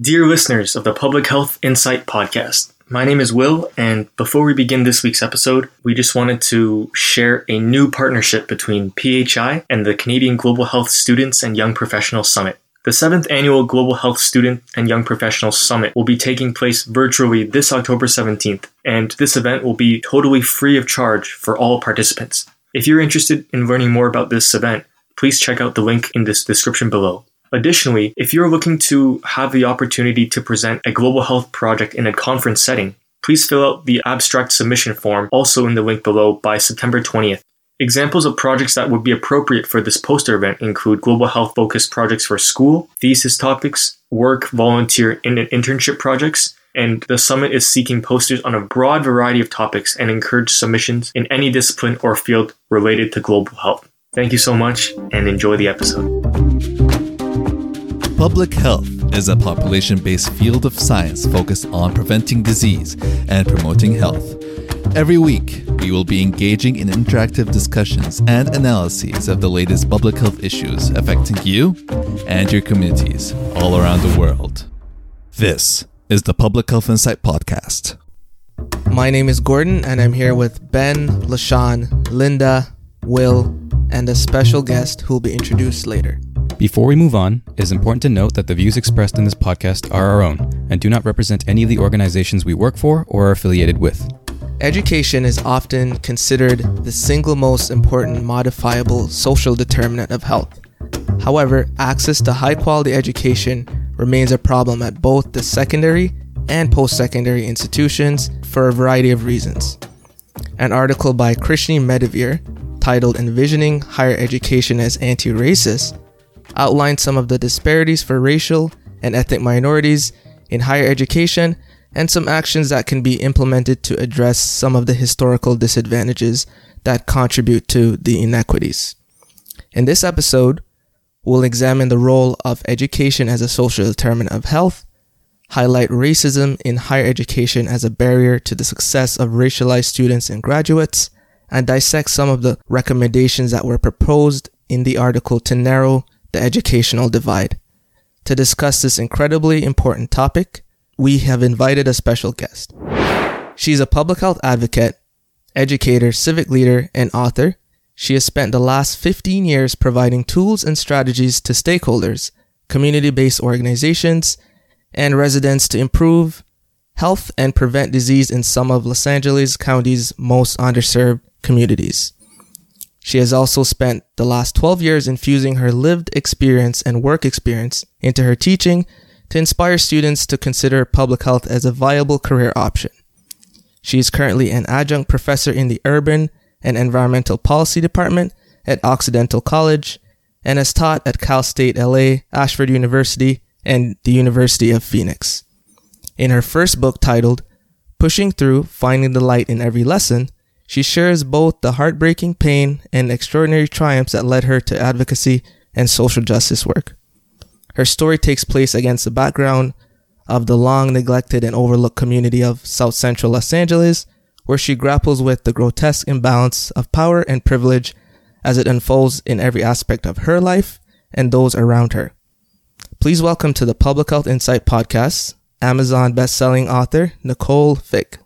Dear listeners of the Public Health Insight Podcast, my name is Will, and before we begin this week's episode, we just wanted to share a new partnership between PHI and the Canadian Global Health Students and Young Professionals Summit. The seventh annual Global Health Student and Young Professionals Summit will be taking place virtually this October 17th, and this event will be totally free of charge for all participants. If you're interested in learning more about this event, please check out the link in this description below. Additionally, if you're looking to have the opportunity to present a global health project in a conference setting, please fill out the abstract submission form also in the link below by September 20th. Examples of projects that would be appropriate for this poster event include global health focused projects for school, thesis topics, work, volunteer, and internship projects, and the summit is seeking posters on a broad variety of topics and encourage submissions in any discipline or field related to global health. Thank you so much and enjoy the episode. Public health is a population based field of science focused on preventing disease and promoting health. Every week, we will be engaging in interactive discussions and analyses of the latest public health issues affecting you and your communities all around the world. This is the Public Health Insight Podcast. My name is Gordon, and I'm here with Ben, LaShawn, Linda, Will, and a special guest who will be introduced later. Before we move on, it is important to note that the views expressed in this podcast are our own and do not represent any of the organizations we work for or are affiliated with. Education is often considered the single most important modifiable social determinant of health. However, access to high quality education remains a problem at both the secondary and post secondary institutions for a variety of reasons. An article by Krishni Metivier titled Envisioning Higher Education as Anti Racist outlined some of the disparities for racial and ethnic minorities in higher education and some actions that can be implemented to address some of the historical disadvantages that contribute to the inequities. In this episode, we'll examine the role of education as a social determinant of health, highlight racism in higher education as a barrier to the success of racialized students and graduates, and dissect some of the recommendations that were proposed in the article to narrow the educational divide. To discuss this incredibly important topic, we have invited a special guest. She's a public health advocate, educator, civic leader, and author. She has spent the last 15 years providing tools and strategies to stakeholders, community based organizations, and residents to improve health and prevent disease in some of Los Angeles County's most underserved communities. She has also spent the last 12 years infusing her lived experience and work experience into her teaching to inspire students to consider public health as a viable career option. She is currently an adjunct professor in the Urban and Environmental Policy Department at Occidental College and has taught at Cal State LA, Ashford University, and the University of Phoenix. In her first book titled Pushing Through Finding the Light in Every Lesson, she shares both the heartbreaking pain and extraordinary triumphs that led her to advocacy and social justice work. Her story takes place against the background of the long neglected and overlooked community of South Central Los Angeles, where she grapples with the grotesque imbalance of power and privilege as it unfolds in every aspect of her life and those around her. Please welcome to the Public Health Insight podcast, Amazon best-selling author Nicole Vick.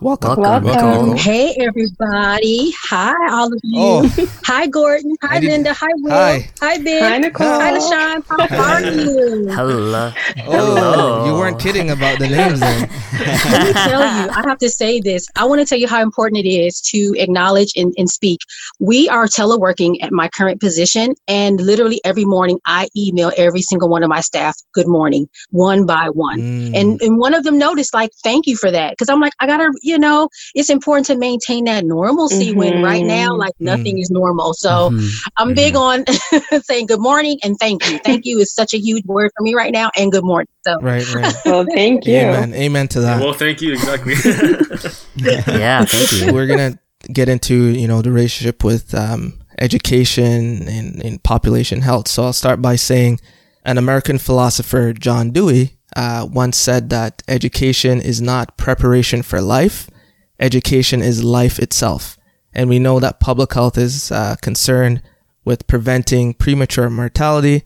Welcome. Welcome. Welcome. Hey, everybody. Hi, all of you. Oh. Hi, Gordon. Hi, Linda. Hi, Will. Hi, Hi Ben. Hi, Nicole. Hi, LaShawn. How are you? Hello. Oh, you weren't kidding about the names then. Let me tell you, I have to say this. I want to tell you how important it is to acknowledge and, and speak. We are teleworking at my current position, and literally every morning I email every single one of my staff, good morning, one by one. Mm. And, and one of them noticed, like, thank you for that. Because I'm like, I got to you know, it's important to maintain that normalcy mm-hmm. when right now, like nothing mm-hmm. is normal. So mm-hmm. I'm big mm-hmm. on saying good morning and thank you. Thank you is such a huge word for me right now. And good morning. So right, right. well, thank you. Amen. Amen to that. Well, thank you. Exactly. yeah, thank you. We're gonna get into you know the relationship with um, education and, and population health. So I'll start by saying an American philosopher, John Dewey, uh, once said that education is not preparation for life, education is life itself. And we know that public health is uh, concerned with preventing premature mortality.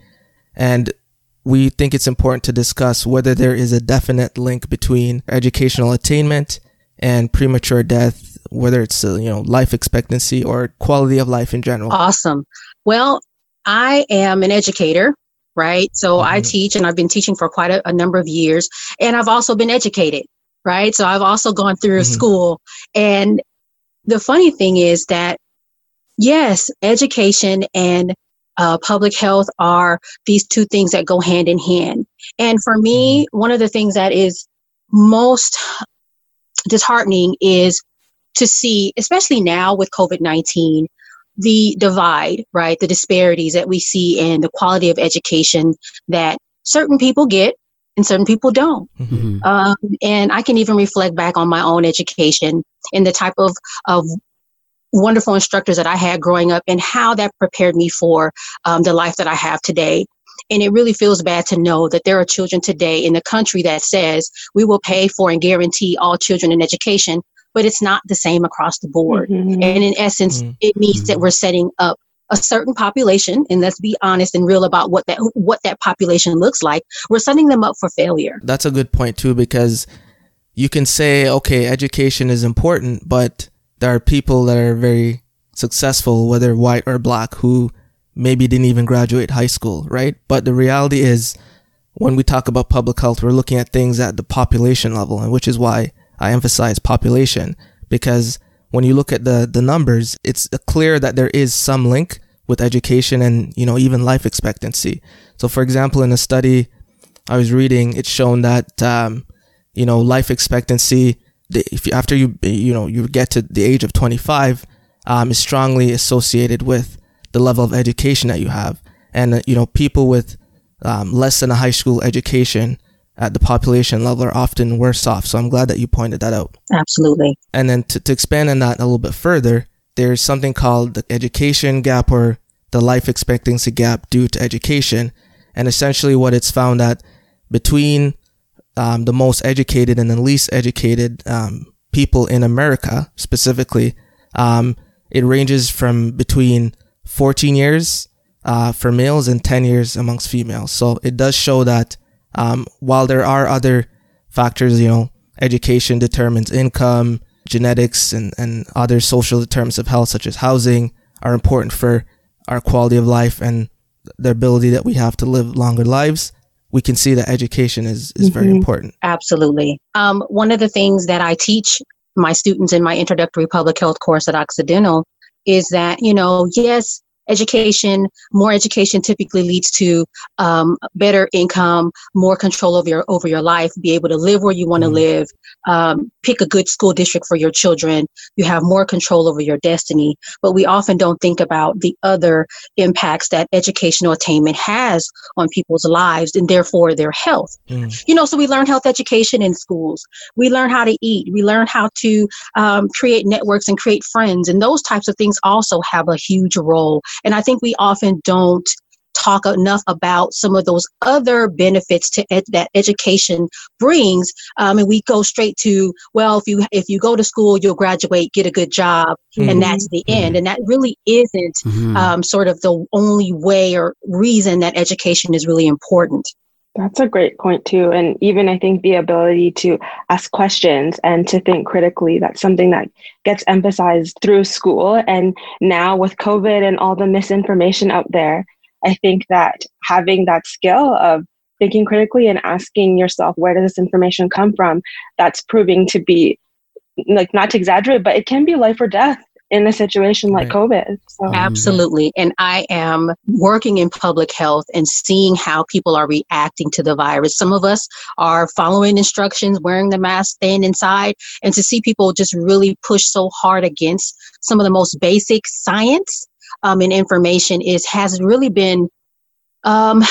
And we think it's important to discuss whether there is a definite link between educational attainment and premature death, whether it's uh, you know life expectancy or quality of life in general. Awesome. Well, I am an educator, right? So mm-hmm. I teach, and I've been teaching for quite a, a, number of years, and I've also been educated, right? So I've also gone through mm-hmm. school, and the funny thing is that yes, education and uh, public health are these two things that go hand in hand. And for me, mm-hmm. one of the things that is most disheartening is to see, especially now with COVID 19, the divide, right? The disparities that we see in the quality of education that certain people get and certain people don't. Mm-hmm. Um, and I can even reflect back on my own education and the type of, of wonderful instructors that I had growing up and how that prepared me for um, the life that I have today. And it really feels bad to know that there are children today in the country that says we will pay for and guarantee all children an education, but it's not the same across the board. Mm-hmm. And in essence, mm-hmm. it means that we're setting up a certain population, and let's be honest and real about what that what that population looks like. We're setting them up for failure. That's a good point too, because you can say, okay, education is important, but there are people that are very successful, whether white or black, who maybe didn't even graduate high school, right? But the reality is, when we talk about public health, we're looking at things at the population level, and which is why I emphasize population, because when you look at the, the numbers, it's clear that there is some link with education and, you know, even life expectancy. So, for example, in a study I was reading, it's shown that, um, you know, life expectancy if you, after you you know you get to the age of 25 um, is strongly associated with the level of education that you have and uh, you know people with um, less than a high school education at the population level are often worse off so i'm glad that you pointed that out absolutely and then to, to expand on that a little bit further there's something called the education gap or the life expectancy gap due to education and essentially what it's found that between um, the most educated and the least educated um, people in America specifically. Um, it ranges from between 14 years uh, for males and 10 years amongst females. So it does show that um, while there are other factors, you know, education determines income, genetics, and, and other social determinants of health, such as housing, are important for our quality of life and the ability that we have to live longer lives we can see that education is, is mm-hmm. very important. Absolutely. Um, one of the things that I teach my students in my introductory public health course at Occidental is that, you know, yes, education, more education typically leads to um, better income, more control over your over your life, be able to live where you want to mm-hmm. live, um, pick a good school district for your children. You have more control over your destiny. But we often don't think about the other impacts that educational attainment has on people's lives and therefore their health. Mm. You know, so we learn health education in schools. We learn how to eat. We learn how to um, create networks and create friends. And those types of things also have a huge role. And I think we often don't talk enough about some of those other benefits to ed- that education brings um, and we go straight to well if you if you go to school you'll graduate get a good job mm-hmm. and that's the mm-hmm. end and that really isn't mm-hmm. um, sort of the only way or reason that education is really important that's a great point too. And even i think the ability to ask questions and to think critically that's something that gets emphasized through school. And now with covid and all the misinformation out there I think that having that skill of thinking critically and asking yourself, where does this information come from? That's proving to be, like, not to exaggerate, but it can be life or death in a situation like right. COVID. So. Absolutely. And I am working in public health and seeing how people are reacting to the virus. Some of us are following instructions, wearing the mask, staying inside, and to see people just really push so hard against some of the most basic science um, and information is has really been um,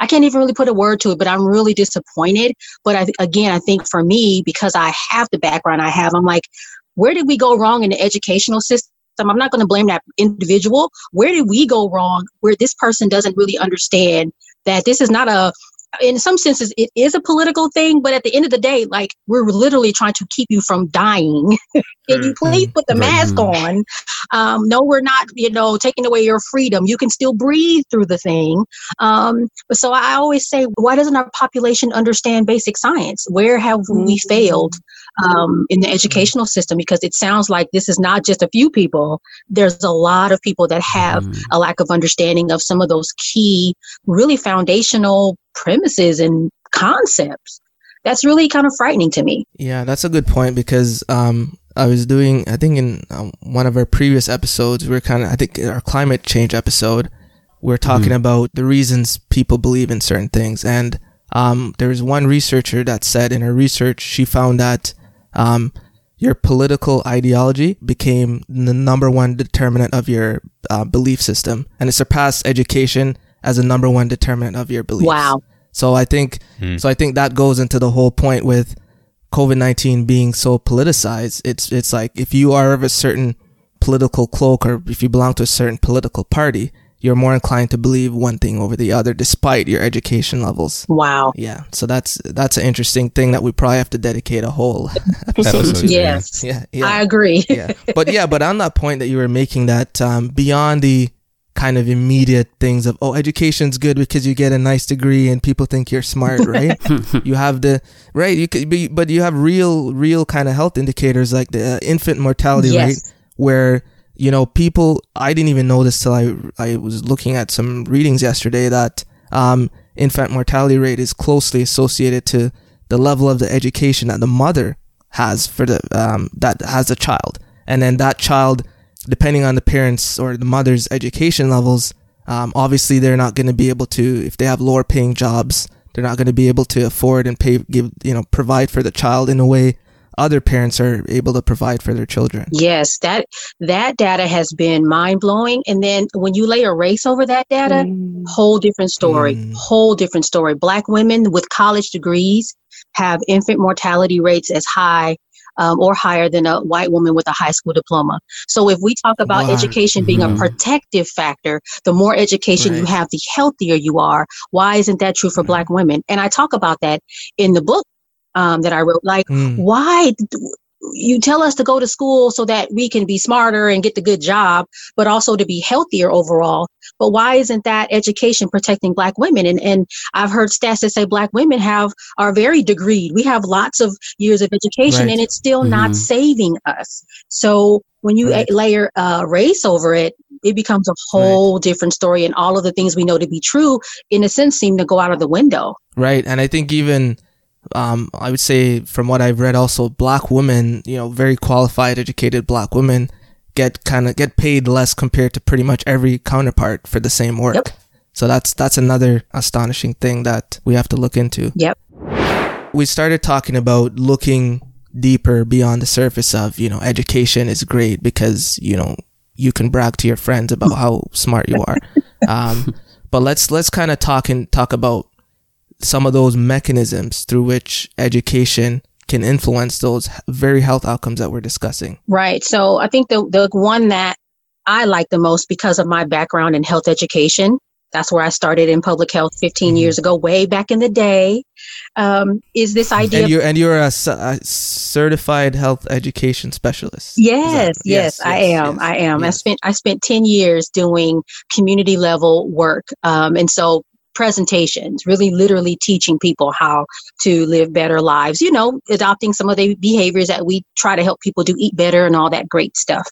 I can't even really put a word to it, but I'm really disappointed. But I, again, I think for me, because I have the background I have, I'm like, where did we go wrong in the educational system? I'm not going to blame that individual. Where did we go wrong where this person doesn't really understand that this is not a in some senses it is a political thing but at the end of the day like we're literally trying to keep you from dying. Can you please put the mask on um, no we're not you know taking away your freedom. You can still breathe through the thing. Um, so i always say why doesn't our population understand basic science? Where have we failed um, in the educational system because it sounds like this is not just a few people there's a lot of people that have a lack of understanding of some of those key really foundational premises and concepts. That's really kind of frightening to me. Yeah, that's a good point because um, I was doing, I think in um, one of our previous episodes, we are kind of, I think our climate change episode, we are talking mm-hmm. about the reasons people believe in certain things. And um, there was one researcher that said in her research, she found that um, your political ideology became the number one determinant of your uh, belief system, and it surpassed education as a number one determinant of your beliefs. Wow. So I think hmm. so I think that goes into the whole point with COVID nineteen being so politicized. It's it's like if you are of a certain political cloak or if you belong to a certain political party, you're more inclined to believe one thing over the other despite your education levels. Wow. Yeah. So that's that's an interesting thing that we probably have to dedicate a whole episode. yes. Yeah, yeah. I agree. yeah. But yeah, but on that point that you were making that um, beyond the kind of immediate things of oh education's good because you get a nice degree and people think you're smart right you have the right you could be but you have real real kind of health indicators like the uh, infant mortality yes. rate where you know people i didn't even know this till i i was looking at some readings yesterday that um, infant mortality rate is closely associated to the level of the education that the mother has for the um, that has a child. And then that child depending on the parents or the mother's education levels, um, obviously they're not going to be able to, if they have lower paying jobs, they're not going to be able to afford and pay, give, you know, provide for the child in a way other parents are able to provide for their children. Yes, that that data has been mind blowing. And then when you lay a race over that data, mm. whole different story. Mm. Whole different story. Black women with college degrees have infant mortality rates as high um, or higher than a white woman with a high school diploma. So if we talk about wow. education being mm-hmm. a protective factor, the more education right. you have, the healthier you are. Why isn't that true for mm-hmm. Black women? And I talk about that in the book um, that I wrote. Like, mm. why you tell us to go to school so that we can be smarter and get the good job, but also to be healthier overall. But why isn't that education protecting black women? And and I've heard stats that say black women have are very degreed. We have lots of years of education right. and it's still mm-hmm. not saving us. So when you right. layer uh, race over it, it becomes a whole right. different story. And all of the things we know to be true, in a sense, seem to go out of the window. Right. And I think even um, I would say from what I've read also black women, you know, very qualified, educated black women get kind of get paid less compared to pretty much every counterpart for the same work. Yep. So that's that's another astonishing thing that we have to look into. Yep. We started talking about looking deeper beyond the surface of, you know, education is great because, you know, you can brag to your friends about how smart you are. Um, but let's let's kind of talk and talk about some of those mechanisms through which education can influence those very health outcomes that we're discussing. Right. So I think the, the one that I like the most because of my background in health education, that's where I started in public health 15 mm-hmm. years ago, way back in the day, um, is this idea. And you're, and you're a, a, certified health education specialist. Yes, yes, yes, I am. Yes, I am. I spent I spent 10 years doing community level work, um, and so presentations, really literally teaching people how to live better lives, you know, adopting some of the behaviors that we try to help people do, eat better and all that great stuff.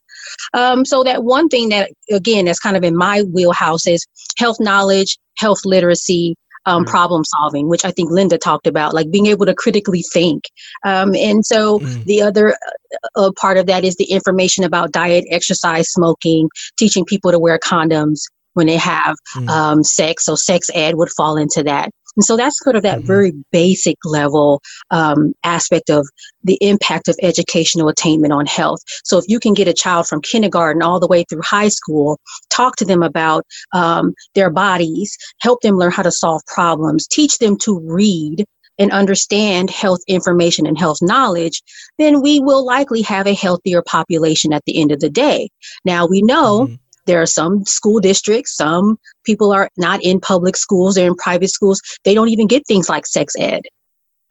Um, so that one thing that, again, that's kind of in my wheelhouse is health knowledge, health literacy, um, mm. problem solving, which I think Linda talked about, like being able to critically think. Um, and so mm. the other uh, uh part of that is the information about diet, exercise, smoking, teaching people to wear condoms, when they have mm. um, sex. So sex ed would fall into that. And so that's sort of that mm-hmm. very basic level um, aspect of the impact of educational attainment on health. So if you can get a child from kindergarten all the way through high school, talk to them about um, their bodies, help them learn how to solve problems, teach them to read, and understand health information and health knowledge, then we will likely have a healthier population at the end of the day. Now we know mm-hmm there are some school districts, some people are not in public schools, they're in private schools. They don't even get things like sex ed.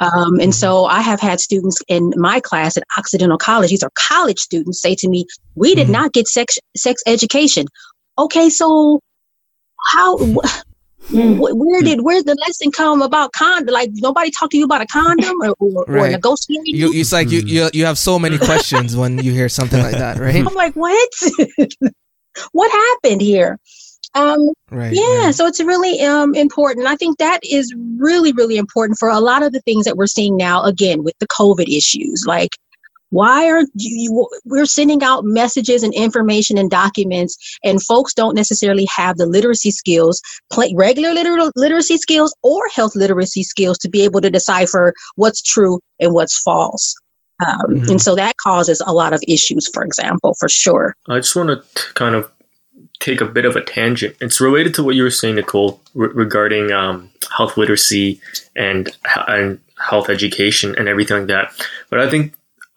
Um, and so I have had students in my class at Occidental College, these are college students, say to me, We did mm-hmm. not get sex, sex education. Okay, so how, wh- mm. where did, where the lesson come about condom? Like nobody talked to you about a condom or, or, right. or negotiating? You, it's like you, you, you have so many questions when you hear something like that, right? I'm like, what? what happened here? Um, right, yeah, right. so it's really um, important. I think that is really, really important for a lot of the things that we're seeing now, again, with the COVID issues. Like, why are you, we're sending out messages and information and documents, and folks don't necessarily have the literacy skills, regular liter- literacy skills or health literacy skills to be able to decipher what's true and what's false. Um, mm-hmm. And so that causes a lot of issues, for example, for sure. I just want to kind of take a bit of a tangent. It's related to what you were saying, Nicole, re- regarding um, health literacy and, and health education and everything like that. But I think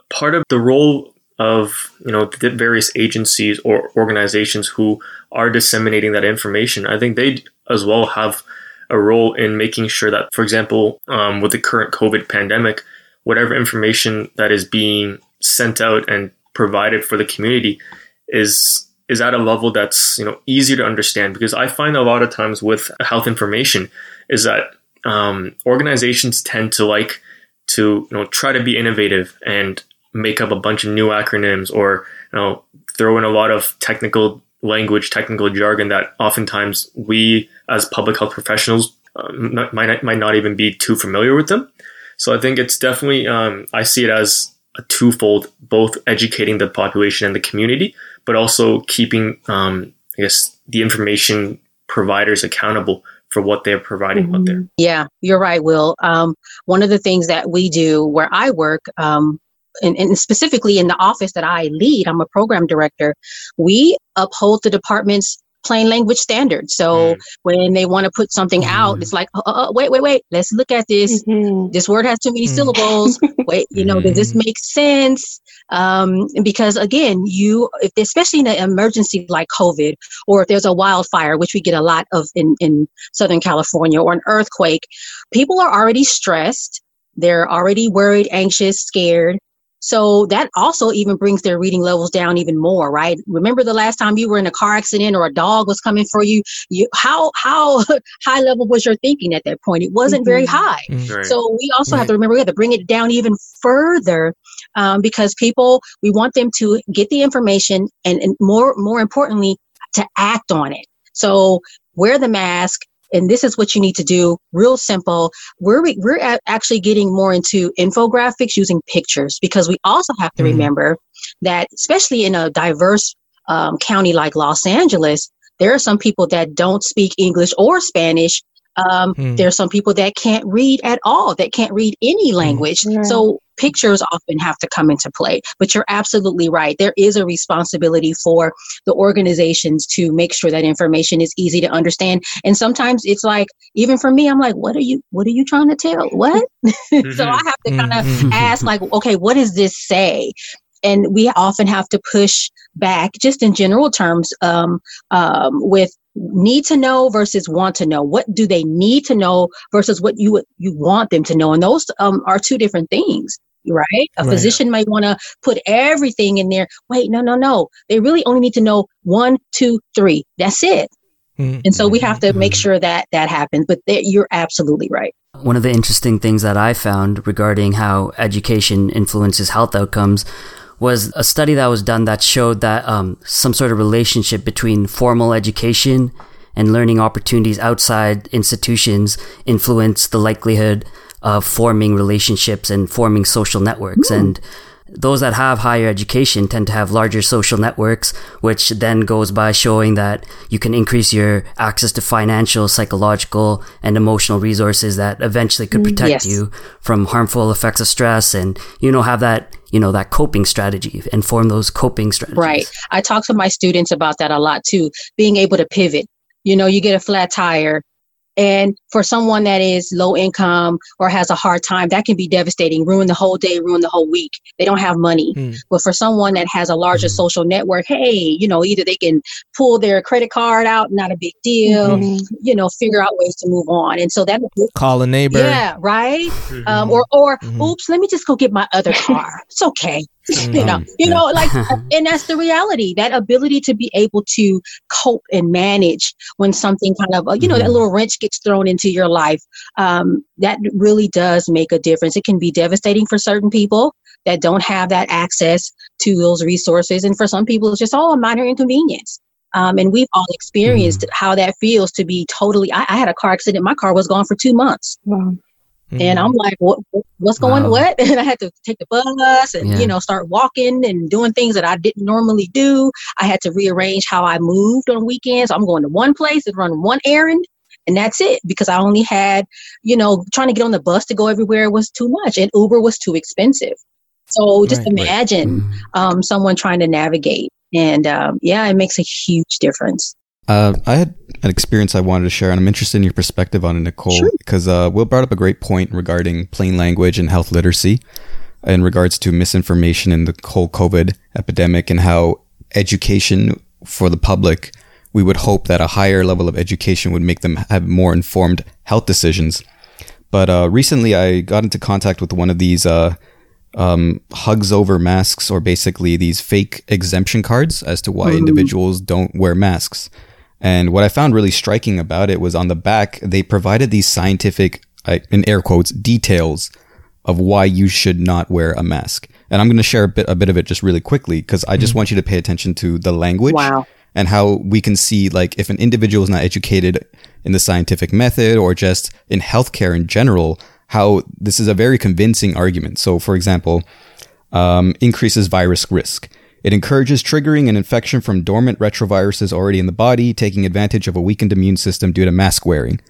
part of the role of you know the various agencies or organizations who are disseminating that information, I think they as well have a role in making sure that, for example, um, with the current COVID pandemic, whatever information that is being sent out and provided for the community is is at a level that's you know easier to understand because I find a lot of times with health information is that um, organizations tend to like to you know try to be innovative and make up a bunch of new acronyms or you know throw in a lot of technical language, technical jargon that oftentimes we as public health professionals uh, might might not even be too familiar with them. So I think it's definitely um, I see it as a twofold, both educating the population and the community, but also keeping, um, I guess, the information providers accountable for what they're providing mm-hmm. out there. Yeah, you're right, Will. Um, one of the things that we do where I work, um, and, and, specifically in the office that I lead, I'm a program director, we uphold the department's plain language standards. So mm. when they want to put something mm. out, it's like, uh, uh, uh, wait, wait, wait, let's look at this. Mm-hmm. This word has too many mm. syllables. wait, you know, does this mm. make sense? Um, because again, you, if especially in an emergency like COVID, or if there's a wildfire, which we get a lot of in, in Southern California, or an earthquake, people are already stressed. They're already worried, anxious, scared. So that also even brings their reading levels down even more, right? Remember the last time you were in a car accident or a dog was coming for you, you how how high level was your thinking at that point? It wasn't mm-hmm. very high. Mm-hmm. Right. So we also right. have to remember we have to bring it down even further um, because people we want them to get the information and, and more more importantly to act on it. So wear the mask, and this is what you need to do real simple. We're we're actually getting more into infographics using pictures because we also have to mm remember that especially in a diverse um, county like los angeles there are some people that don't speak english or spanish um, mm. There are some people that can't read at all, that can't read any hmm. language. Mm. So pictures often have to come into play. But you're absolutely right. There is a responsibility for the organizations to make sure that information is easy to understand. And sometimes it's like, even for me, I'm like, what are you, what are you trying to tell? What? Mm-hmm. so I have to kind of mm-hmm. ask, like, okay, what does this say? and we often have to push back just in general terms um, um, with need to know versus want to know. What do they need to know versus what you you want them to know? And those um, are two different things right? A right. physician might want to put everything in there. Wait no no no. They really only need to know one two three. That's it. Mm-hmm. and so we have to make mm-hmm. sure that that happens. But you're absolutely right. One of the interesting things that i found regarding how education influences health outcomes was a study that was done that showed that um, some sort of relationship between formal education and learning opportunities outside institutions influence the likelihood of forming relationships and forming social networks. Mm. And those that have higher education tend to have larger social networks, which then goes by showing that you can increase your access to financial, psychological, and emotional resources that eventually could protect yes. you from harmful effects of stress and, you know, have that, you know, that coping strategy and form those coping strategies. Right. I talk to my students about that a lot too, being able to pivot. You know, you get a flat tire, And for someone that is low income or has a hard time, that can be devastating, ruin the whole day, ruin the whole week. They don't have money. Mm. But for someone that has a larger mm. social network, hey, you know, either they can pull their credit card out, not a big deal, mm-hmm. you know, figure out ways to move on. And so that call a neighbor. Yeah, right. Mm-hmm. Um, or or mm-hmm. oops, let me just go get my other car. it's okay. you know, you know, like, and that's the reality. That ability to be able to cope and manage when something kind of, uh, you know, that mm-hmm. little wrench gets thrown into your life. Um, that really does make a difference. It can be devastating for certain people that don't have that access to those resources, and for some people, it's just all a minor inconvenience. Um, and we've all experienced mm. how that feels to be totally. I, I, had a car accident. My car was gone for two months. Wow. Mm-hmm. And I'm like, what, what's going, wow. what? And I had to take the bus and, yeah. you know, start walking and doing things that I didn't normally do. I had to rearrange how I moved on weekends. I'm going to one place and run one errand and that's it because I only had, you know, trying to get on the bus to go everywhere was too much and Uber was too expensive. So just right, imagine right. Mm-hmm. Um, someone trying to navigate. And um, yeah, it makes a huge difference. Uh, I had an experience I wanted to share, and I'm interested in your perspective on it, Nicole, sure. because uh, Will brought up a great point regarding plain language and health literacy in regards to misinformation in the whole COVID epidemic and how education for the public, we would hope that a higher level of education would make them have more informed health decisions. But uh, recently, I got into contact with one of these uh, um, hugs over masks, or basically these fake exemption cards as to why mm. individuals don't wear masks. And what I found really striking about it was on the back, they provided these scientific, in air quotes, details of why you should not wear a mask. And I'm going to share a bit, a bit of it just really quickly because I just mm want you to pay attention to the language wow. and how we can see like if an individual is not educated in the scientific method or just in healthcare in general, how this is a very convincing argument. So, for example, um, increases virus risk. It encourages triggering an infection from dormant retroviruses already in the body, taking advantage of a weakened immune system due to mask wearing.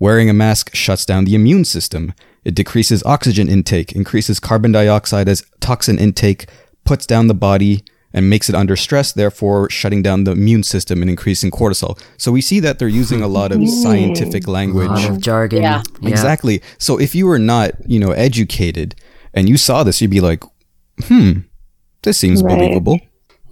Wearing a mask shuts down the immune system. It decreases oxygen intake, increases carbon dioxide as toxin intake, puts down the body, and makes it under stress, therefore shutting down the immune system and increasing cortisol. So we see that they're using a lot of scientific language. A lot of jargon. Yeah. Exactly. So if you were not, you know, educated and you saw this, you'd be like, hmm, this seems right. believable.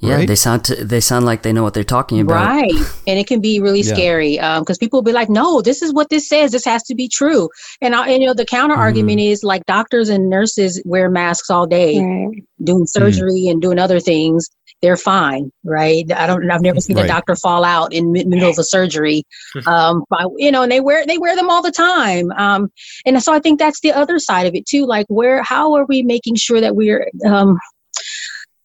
Yeah, right? they sound t- they sound like they know what they're talking about. Right, and it can be really yeah. scary because um, people will be like, "No, this is what this says. This has to be true." And, I, and you know, the counter mm-hmm. argument is like doctors and nurses wear masks all day, right. doing surgery mm-hmm. and doing other things. They're fine, right? I don't. I've never seen right. a doctor fall out in the middle of a surgery. um, by, you know, and they wear they wear them all the time. Um, and so I think that's the other side of it too. Like, where how are we making sure that we're um,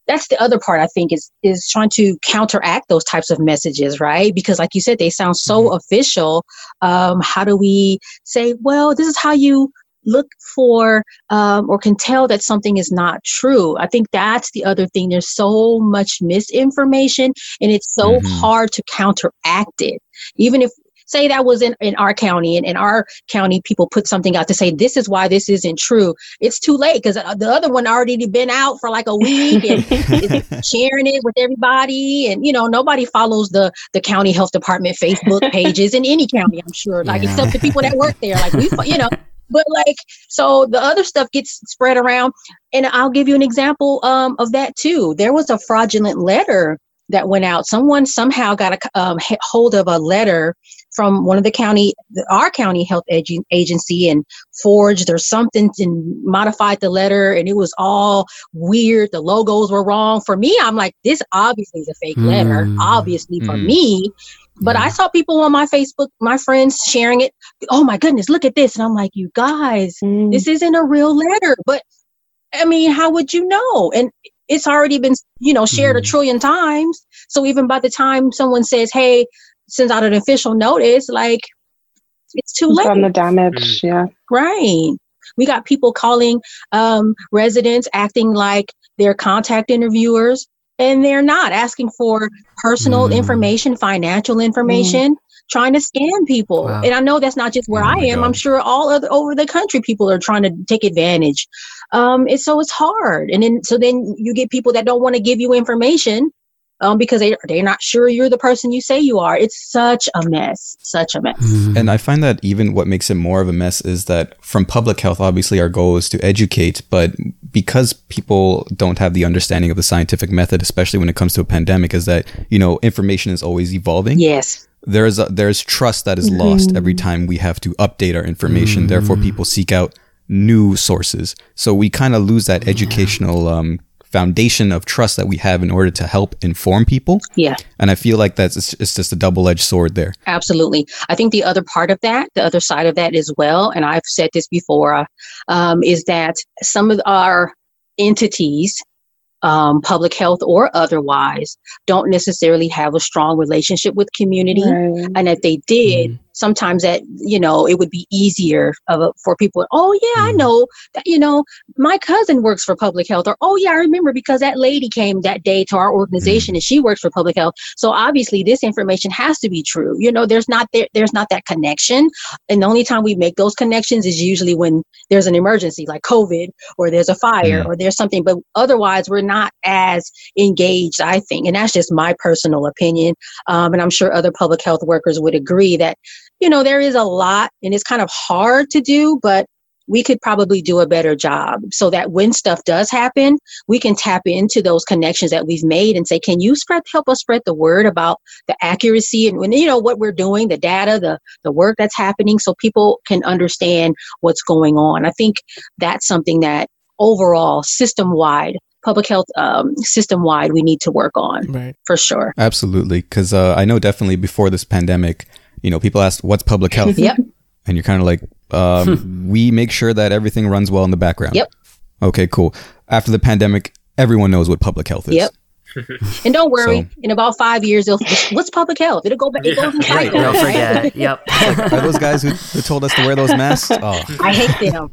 that's the other part I think is is trying to counteract those types of messages, right? Because like you said, they sound so mm-hmm. official. Um, how do we say, well, this is how you look for um, or can tell that something is not true? I think that's the other thing. There's so much misinformation, and it's so mm-hmm. hard to counteract it. Even if say that was in, in our county and in our county people put something out to say this is why this isn't true. It's too late because uh, the other one already been out for like a week and sharing it with everybody and you know nobody follows the the county health department facebook pages in any county i'm sure like yeah. except the people that work there like we you know but like so the other stuff gets spread around and i'll give you an example um, of that too. There was a fraudulent letter that went out. Someone somehow got a um, hold of a letter from one of the county, our county health agency, and forged or something and modified the letter, and it was all weird. The logos were wrong. For me, I'm like, this obviously is a fake mm. letter. Obviously, mm. for me. But I saw people on my Facebook, my friends sharing it. Oh my goodness, look at this. And I'm like, you guys, mm. this isn't a real letter. But I mean, how would you know? And it's already been, you know, shared a mm. trillion times. So even by the time someone says, hey, sends out an official notice, like it's too late. From the damage, mm. yeah. Right. We got people calling um, residents acting like they're contact interviewers, and they're not asking for personal mm. information, financial information, mm. trying to scam people. Wow. And I know that's not just where oh I am. God. I'm sure all other over the country people are trying to take advantage. Um, and so it's hard. And then so then you get people that don't want to give you information um, because they, they're not sure you're the person you say you are. It's such a mess, such a mess. Mm-hmm. And I find that even what makes it more of a mess is that from public health, obviously our goal is to educate, but because people don't have the understanding of the scientific method, especially when it comes to a pandemic, is that, you know, information is always evolving. Yes. There's a, there's trust that is mm-hmm. lost every time we have to update our information. Mm-hmm. Therefore, people seek out new sources. So we kind of lose that educational um, foundation of trust that we have in order to help inform people. Yeah. And I feel like that's it's just a double edged sword there. Absolutely. I think the other part of that, the other side of that as well, and I've said this before, um, is that some of our entities um, public health or otherwise, don't necessarily have a strong relationship with community. Right. And if they did, mm sometimes that you know it would be easier of, for people oh yeah mm i know that you know my cousin works for public health or oh yeah i remember because that lady came that day to our organization mm and she works for public health. So obviously this information has to be true. You know there's not there, there's not that connection. And the only time we make those connections is usually when there's an emergency like covid or there's a fire mm or there's something. But otherwise we're not as engaged i think. And that's just my personal opinion. Um, and i'm sure other public health workers would agree that you know, there is a lot and it's kind of hard to do, but we could probably do a better job so that when stuff does happen, we can tap into those connections that we've made and say, can you spread, help us spread the word about the accuracy and when, you know, what we're doing, the data, the, the work that's happening so people can understand what's going on. I think that's something that overall system wide public health um, system wide we need to work on right. for sure absolutely because uh, i know definitely before this pandemic you know, people ask, what's public health? yep. And you're kind of like, um, we make sure that everything runs well in the background. Yep. Okay, cool. After the pandemic, everyone knows what public health is. Yep. and don't worry, so, in about five years, they'll what's public health? It'll go back. It goes in right, don't forget. Yep. Are those guys who, who told us to wear those masks? Oh. I hate them.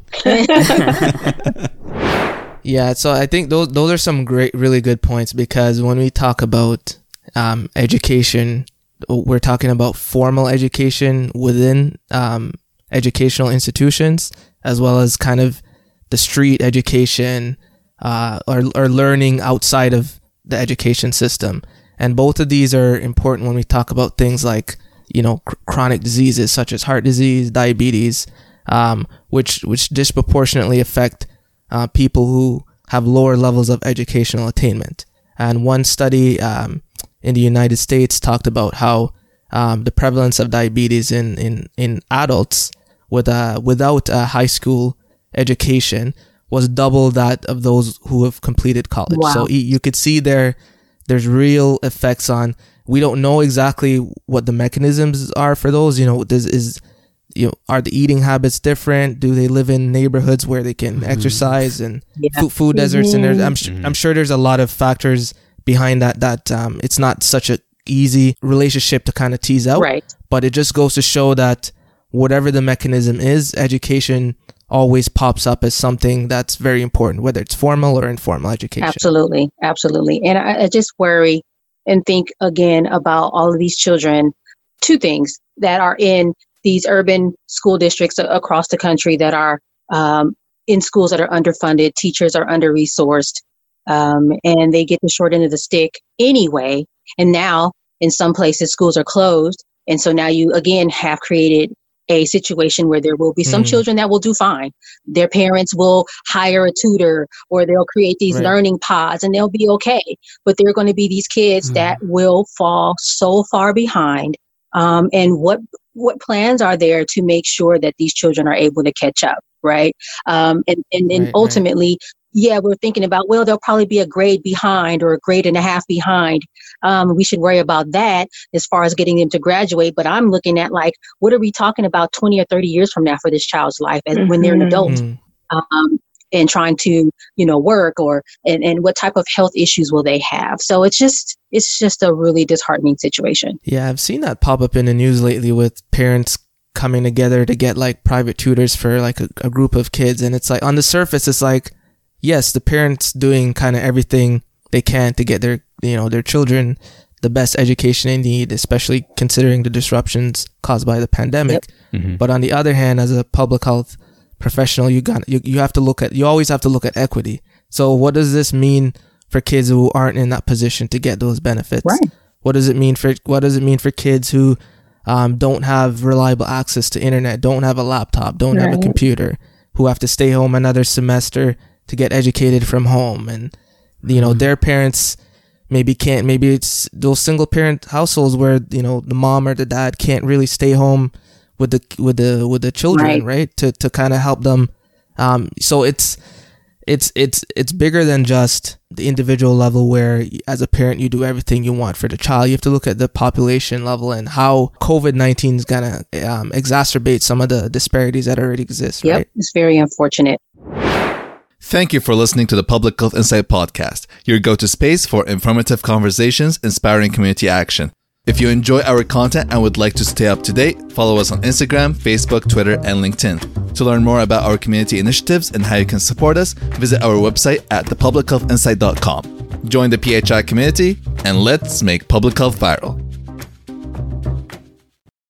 yeah, so I think those those are some great, really good points because when we talk about um, education we're talking about formal education within um, educational institutions, as well as kind of the street education uh, or, or learning outside of the education system. And both of these are important when we talk about things like, you know, cr- chronic diseases such as heart disease, diabetes, um, which which disproportionately affect uh, people who have lower levels of educational attainment. And one study um, in the United States talked about how um, the prevalence of diabetes in, in, in adults with a, without a high school education was double that of those who have completed college. Wow. So you could see there, there's real effects on, we don't know exactly what the mechanisms are for those, you know, this is, you know, are the eating habits different? Do they live in neighborhoods where they can mm-hmm. exercise and yeah. food, food, deserts? Mm-hmm. And there's, I'm, mm-hmm. I'm sure there's a lot of factors behind that that um, it's not such a easy relationship to kind of tease out. Right. But it just goes to show that whatever the mechanism is, education always pops up as something that's very important, whether it's formal or informal education. Absolutely. Absolutely. And I, I just worry and think again about all of these children. Two things that are in these urban school districts across the country that are um, in schools that are underfunded, teachers are under resourced, um, and they get the short end of the stick anyway. And now, in some places, schools are closed. And so now you again have created a situation where there will be some mm. children that will do fine. Their parents will hire a tutor or they'll create these right. learning pods and they'll be okay. But there are going to be these kids mm. that will fall so far behind. Um, and what what plans are there to make sure that these children are able to catch up, right? Um, and and, and right, ultimately, right yeah, we're thinking about, well, there'll probably be a grade behind or a grade and a half behind. Um, we should worry about that as far as getting them to graduate. But I'm looking at like, what are we talking about 20 or 30 years from now for this child's life and mm-hmm. when they're an adult? Mm-hmm. Um, and trying to, you know, work or, and, and what type of health issues will they have? So it's just, it's just a really disheartening situation. Yeah, I've seen that pop up in the news lately with parents coming together to get like private tutors for like a, a group of kids. And it's like on the surface, it's like, yes, the parents doing kind of everything they can to get their, you know, their children the best education they need, especially considering the disruptions caused by the pandemic. Yep. Mm-hmm. But on the other hand, as a public health professional, you got, you, you have to look at, you always have to look at equity. So what does this mean for kids who aren't in that position to get those benefits? Right. What does it mean for what does it mean for kids who um, don't have reliable access to internet, don't have a laptop, don't have a computer, who have to stay home another semester to get educated from home, and you know their parents maybe can't. Maybe it's those single parent households where you know the mom or the dad can't really stay home with the with the with the children, Right. right? To to kind of help them. Um, so it's it's it's it's bigger than just the individual level where as a parent you do everything you want for the child you have to look at the population level and how covid-19 is going to um, exacerbate some of the disparities that already exist Yep. right It's very unfortunate. Thank you for listening to the Public Health Insight Podcast, your go to space for informative conversations, inspiring community action. If you enjoy our content and would like to stay up to date, follow us on Instagram, Facebook, Twitter, and LinkedIn. To learn more about our community initiatives and how you can support us, visit our website at thepublichealthinsight.com. Join the PHI community and let's make public health viral.